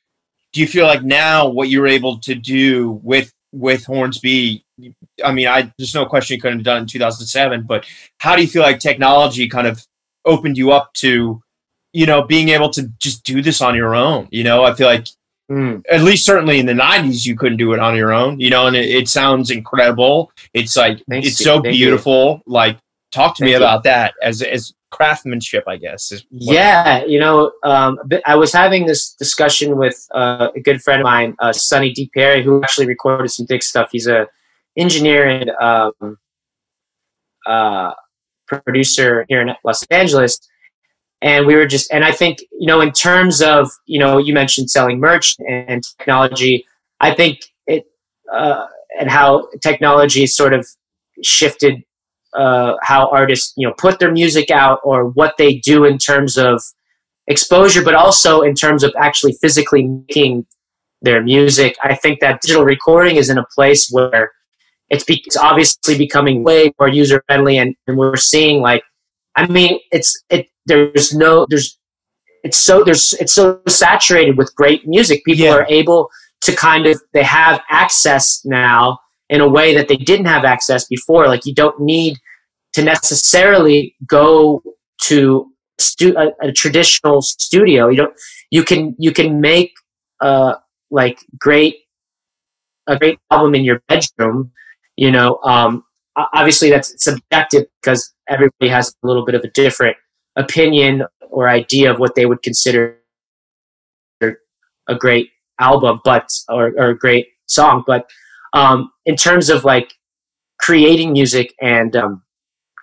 do you feel like now what you're able to do with with Hornsby? I mean, I there's no question you couldn't have done in 2007, but how do you feel like technology kind of opened you up to, you know, being able to just do this on your own? You know, I feel like Mm. At least certainly in the '90s, you couldn't do it on your own, you know. And it, it sounds incredible. It's like Thanks it's so beautiful. Like, talk to Thank me about that as as craftsmanship, I guess. yeah, you know, um, I was having this discussion with uh, a good friend of mine, uh, Sonny DiPerri, who actually recorded some big stuff. He's a engineer and um, uh, producer here in Los Angeles. And we were just, and I think, you know, in terms of, you know, you mentioned selling merch and technology, I think it, uh, and how technology sort of shifted uh, how artists you know put their music out or what they do in terms of exposure, but also in terms of actually physically making their music. I think that digital recording is in a place where it's, be- it's obviously becoming way more user friendly, and, and we're seeing like, I mean, it's it. There's no there's it's so there's it's so saturated with great music. People yeah. are able to kind of they have access now in a way that they didn't have access before. Like you don't need to necessarily go to stu- a, a, traditional studio. You don't. You can you can make uh like great a great album in your bedroom. You know, um, obviously that's subjective because everybody has a little bit of a different opinion or idea of what they would consider a great album, but or, or a great song. But um, in terms of like creating music and um,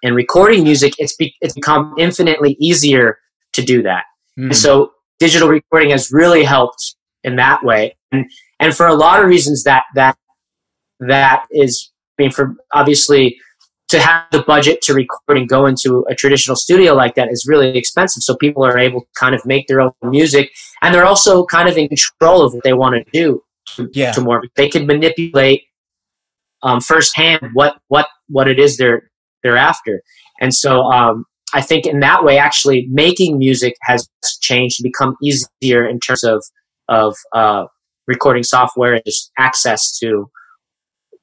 and recording music, it's be- it's become infinitely easier to do that. Mm. And so digital recording has really helped in that way. And and for a lot of reasons that that that is I mean for obviously to have the budget to record and go into a traditional studio like that is really expensive. So people are able to kind of make their own music and they're also kind of in control of what they want to do to, yeah. to more. They can manipulate um, firsthand what, what, what it is they're, they're after. And so um, I think in that way, actually making music has changed become easier in terms of, of uh, recording software and just access to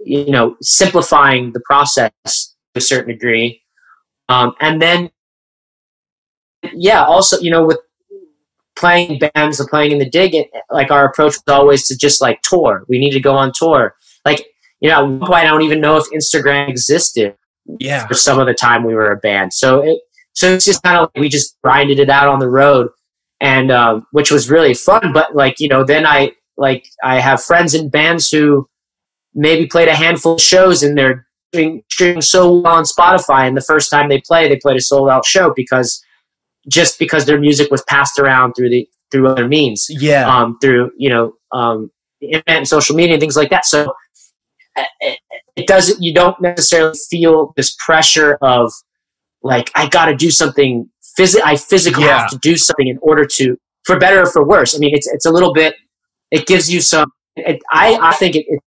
you know simplifying the process to a certain degree. Um, and then yeah also you know with playing bands and playing in the dig it, like our approach was always to just like tour. We need to go on tour. Like you know at one point i don't even know if instagram existed yeah for some of the time we were a band so it so it's just kind of like we just grinded it out on the road and um, which was really fun but like you know then i like i have friends in bands who maybe played a handful of shows and they're doing, doing so well on Spotify. And the first time they play, they played a sold out show because just because their music was passed around through the through other means, yeah, um, through you know um, internet and social media and things like that. So uh, it, doesn't. You don't necessarily feel this pressure of like I got to do something. Phys- I physically yeah. have to do something in order to, for better or for worse. I mean, it's it's a little bit. It gives you some. It, I I think it, it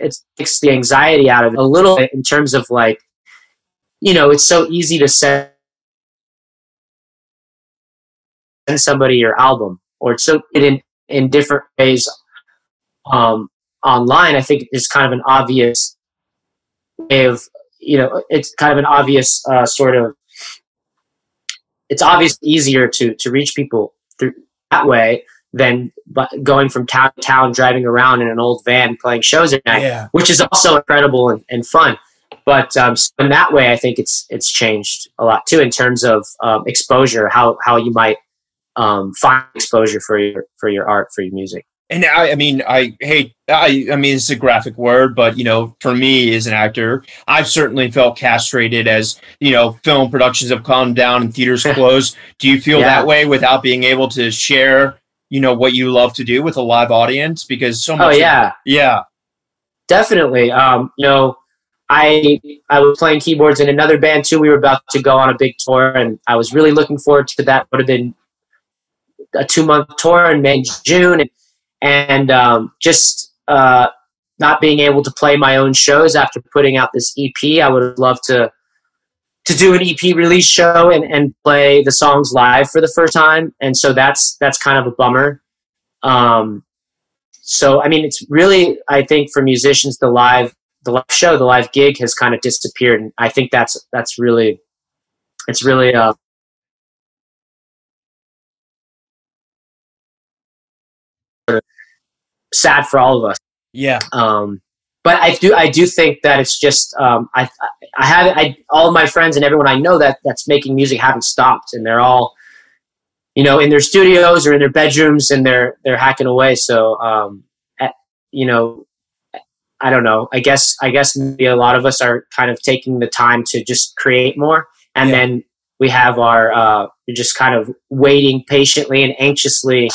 it takes the anxiety out of it a little bit in terms of like, you know, it's so easy to send somebody your album or it's so in in different ways um, online. I think it's kind of an obvious way of you know it's kind of an obvious uh, sort of it's obviously easier to to reach people through that way than going from town to town, driving around in an old van, playing shows at night, yeah. which is also incredible and, and fun. But um, so in that way, I think it's it's changed a lot too in terms of um, exposure, how how you might um, find exposure for your for your art, for your music. And I, I mean, I hate, I, I mean, it's a graphic word, but you know, for me as an actor, I've certainly felt castrated as you know, film productions have calmed down and theaters closed. Do you feel yeah. that way without being able to share you know what you love to do with a live audience because so much. Oh yeah, of, yeah, definitely. Um, you know, I I was playing keyboards in another band too. We were about to go on a big tour, and I was really looking forward to that. Would have been a two month tour in May, June, and, and um, just uh, not being able to play my own shows after putting out this EP. I would love to to do an EP release show and, and play the songs live for the first time. And so that's that's kind of a bummer. Um, so I mean, it's really I think for musicians the live the live show the live gig has kind of disappeared, and I think that's that's really it's really uh, sad for all of us. Yeah. Um, but I do I do think that it's just um, I I have I all of my friends and everyone I know that that's making music haven't stopped and they're all you know in their studios or in their bedrooms and they're they're hacking away so um, at, you know I don't know I guess I guess maybe a lot of us are kind of taking the time to just create more and yeah. then we have our uh, just kind of waiting patiently and anxiously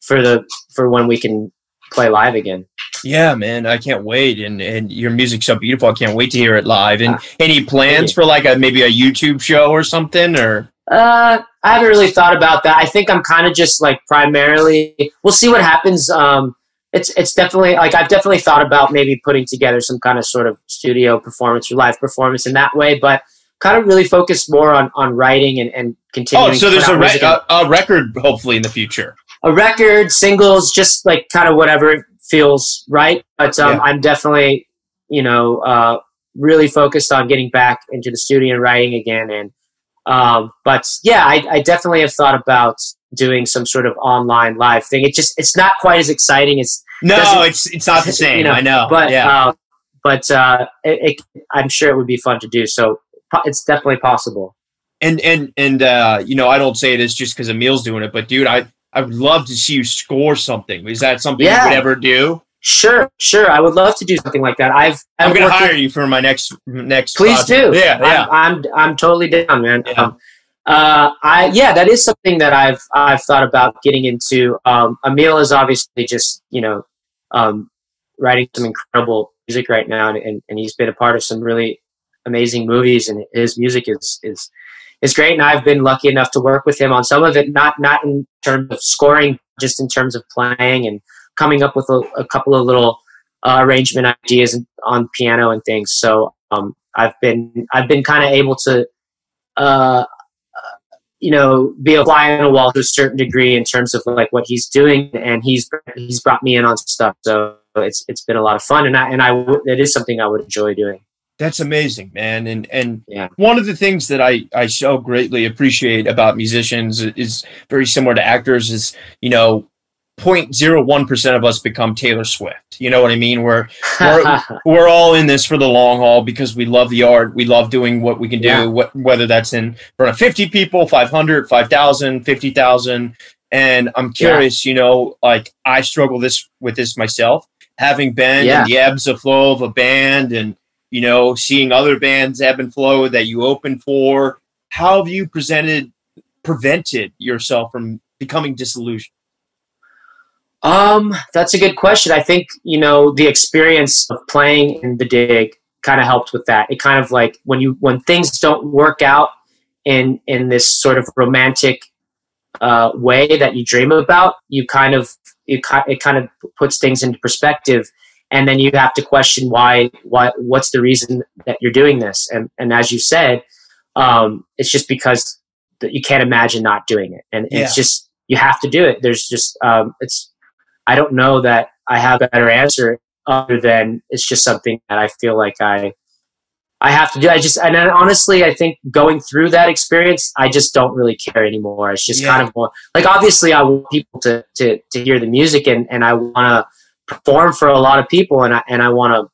for the for when we can play live again. Yeah, man, I can't wait. And and your music's so beautiful. I can't wait to hear it live. And uh, any plans for like a maybe a YouTube show or something or uh I haven't really thought about that. I think I'm kind of just like primarily we'll see what happens. Um it's it's definitely like I've definitely thought about maybe putting together some kind of sort of studio performance or live performance in that way, but kind of really focus more on on writing and, and continuing. Oh, so there's a, re- a, a record hopefully in the future. A record, singles, just like kind of whatever feels right. But um, yeah. I'm definitely, you know, uh, really focused on getting back into the studio and writing again. And um, but yeah, I, I, definitely have thought about doing some sort of online live thing. It just it's not quite as exciting. It's no, it's it's not the same. You know, I know, but yeah. Uh, but uh, it, it, I'm sure it would be fun to do. So it's definitely possible. And and and uh, you know, I don't say this just because Emile's doing it, but dude, I I would love to see you score something. Is that something Yeah. you would ever do? Sure, sure. I would love to do something like that. I've I'm I've gonna worked with- hire you for my next next. Please project. do. Yeah, yeah. I'm, I'm I'm totally down, man. Yeah. Um, uh, I yeah, that is something that I've I've thought about getting into. Um, Emile is obviously just you know um, writing some incredible music right now, and, and, and he's been a part of some really amazing movies, and his music is is is great. And I've been lucky enough to work with him on some of it, not not in terms of scoring, just in terms of playing and coming up with a, a couple of little uh, arrangement ideas on piano and things. So um, I've been I've been kind of able to, uh, you know, be a fly on the wall to a certain degree in terms of like what he's doing, and he's he's brought me in on stuff. So it's it's been a lot of fun, and I and I it is something I would enjoy doing. That's amazing, man. And and Yeah. one of the things that I I so greatly appreciate about musicians is very similar to actors is you know. 0.01 percent of us become Taylor Swift. You know what I mean? We're We're- we're all in this for the long haul because we love the art. We love doing what we can do, Yeah. wh- whether that's in front of 50 people, 500, 5,000, 50,000. And I'm curious, you know, like I struggle this with this myself, having been Yeah. in the ebbs and flow of a band and, you know, seeing other bands ebb and flow that you open for. How have you presented, prevented yourself from becoming disillusioned? Um, that's a good question. I think you know the experience of playing in the dig kind of helped with that. It kind of like when you when things don't work out in in this sort of romantic uh, way that you dream about, you kind of it, ki- it kind of puts things into perspective, and then you have to question why why what's the reason that you're doing this, and and as you said, um, it's just because that you can't imagine not doing it, and Yeah. it's just you have to do it. There's just um, it's I don't know that I have a better answer other than it's just something that I feel like I I have to do. I just and then honestly, I think going through that experience, I just don't really care anymore. It's just Yeah. kind of more like obviously I want people to to to hear the music and and I want to perform for a lot of people and I and I want to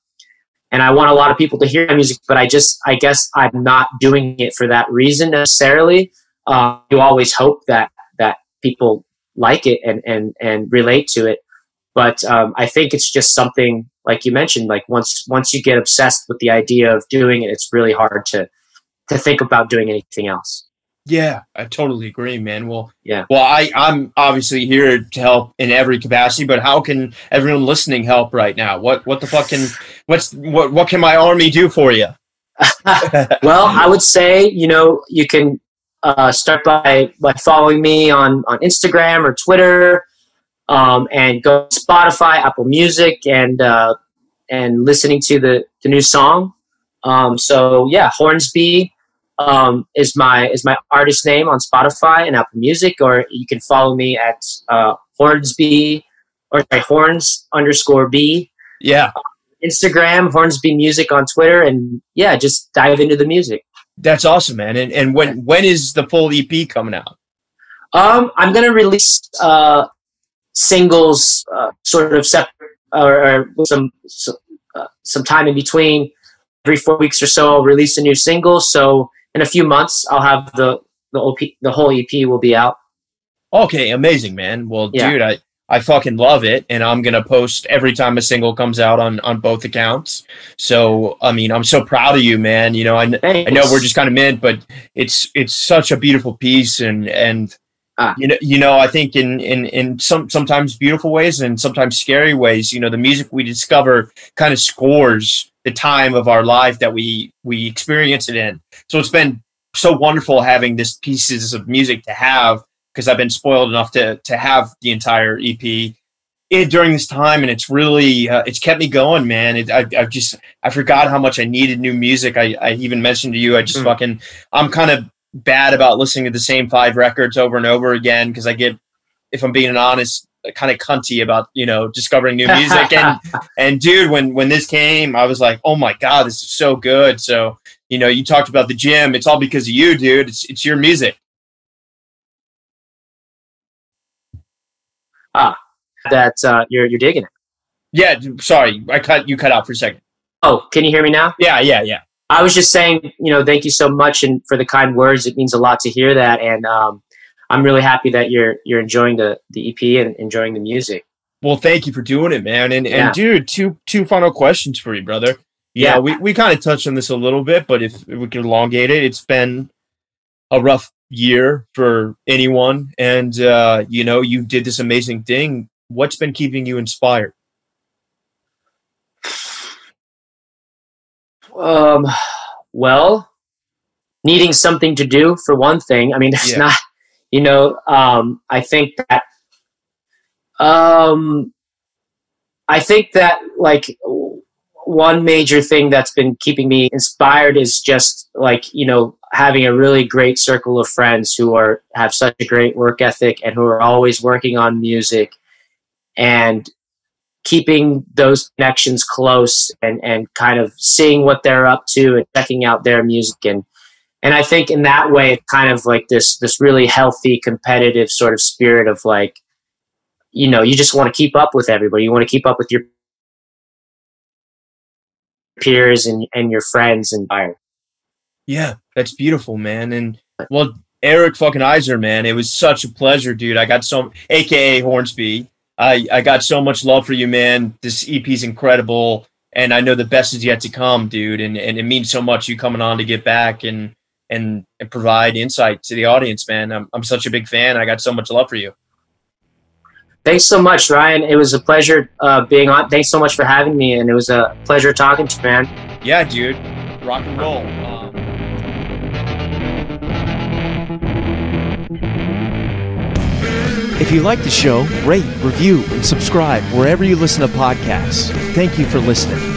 and I want a lot of people to hear my music, but I just I guess I'm not doing it for that reason necessarily. Uh, you always hope that that people like it and and and relate to it but um, i think it's just something like you mentioned like once once you get obsessed with the idea of doing it it's really hard to to think about doing anything else Yeah, I totally agree, man. Well, Yeah. Well, I I'm obviously here to help in every capacity, but how can everyone listening help right now? What what the fuck can what's what what can my army do for you? well i would say you know you can uh, start by by following me on on instagram or twitter um, and go to spotify apple music and uh, and listening to the the new song um, so yeah hornsby um, is my is my artist name on spotify and apple music or you can follow me at uh, hornsby or sorry, horns underscore b Yeah, instagram hornsby music on twitter and yeah just dive into the music that's awesome, man. And and when when is the full EP coming out? Um, I'm gonna release uh, singles, uh, sort of separate, or, or with some uh, some time in between. Every four weeks or so, I'll release a new single. So in a few months, I'll have the the OP, the whole EP will be out. Okay, amazing, man. Well, Yeah. dude, I I fucking love it, and I'm gonna post every time a single comes out on on both accounts. So I mean, I'm so proud of you, man. You know, I I know we're just kind of mid, but it's it's such a beautiful piece, and and Ah. you know you know I think in in in some sometimes beautiful ways and sometimes scary ways. You know, the music we discover kind of scores the time of our life that we we experience it in. So it's been so wonderful having this pieces of music to have because I've been spoiled enough to to have the entire EP it, during this time, and it's really uh, it's kept me going, man. It, I, I've just I forgot how much I needed new music. I, I even mentioned to you, I just Mm. fucking I'm kind of bad about listening to the same five records over and over again because I get, if I'm being an honest, kind of cunty about you know discovering new music and and dude when when this came i was like oh my god this is so good so you know you talked about the gym it's all because of you dude it's it's your music Ah, that uh, you're you're digging it. yeah sorry i cut you cut out for a second Oh, can you hear me now? yeah yeah yeah I was just saying, you know, thank you so much and for the kind words. It means a lot to hear that. And um, I'm really happy that you're you're enjoying the the EP and enjoying the music. Well, thank you for doing it, man. And and dude, two two final questions for you, brother. Yeah, yeah. we, we kind of touched on this a little bit, but if we can elongate it, it's been a rough year for anyone. And uh, you know, you did this amazing thing. What's been keeping you inspired? Um well, needing something to do for one thing. I mean, there's yeah. not you know, um, I think that um, I think that like one major thing that's been keeping me inspired is just like you know having a really great circle of friends who are have such a great work ethic and who are always working on music and keeping those connections close and and kind of seeing what they're up to and checking out their music and and I think in that way, it's kind of like this this really healthy, competitive sort of spirit of like, you know, you just want to keep up with everybody. You want to keep up with your peers and and your friends and. Yeah, that's beautiful, man. And well, Eric fucking Eiser, man, it was such a pleasure, dude. I got so, aka Hornsby. I I got so much love for you, man. This EP's incredible, and I know the best is yet to come, dude. And and it means so much you coming on to get back and and, and provide insight to the audience, man. I'm, I'm such a big fan. I got so much love for you. Thanks so much, Ryan. It was a pleasure uh, being on. Thanks so much for having me, and it was a pleasure talking to you, man. Yeah, dude. Rock and roll. Um, if you like the show, rate, review, and subscribe wherever you listen to podcasts. Thank you for listening.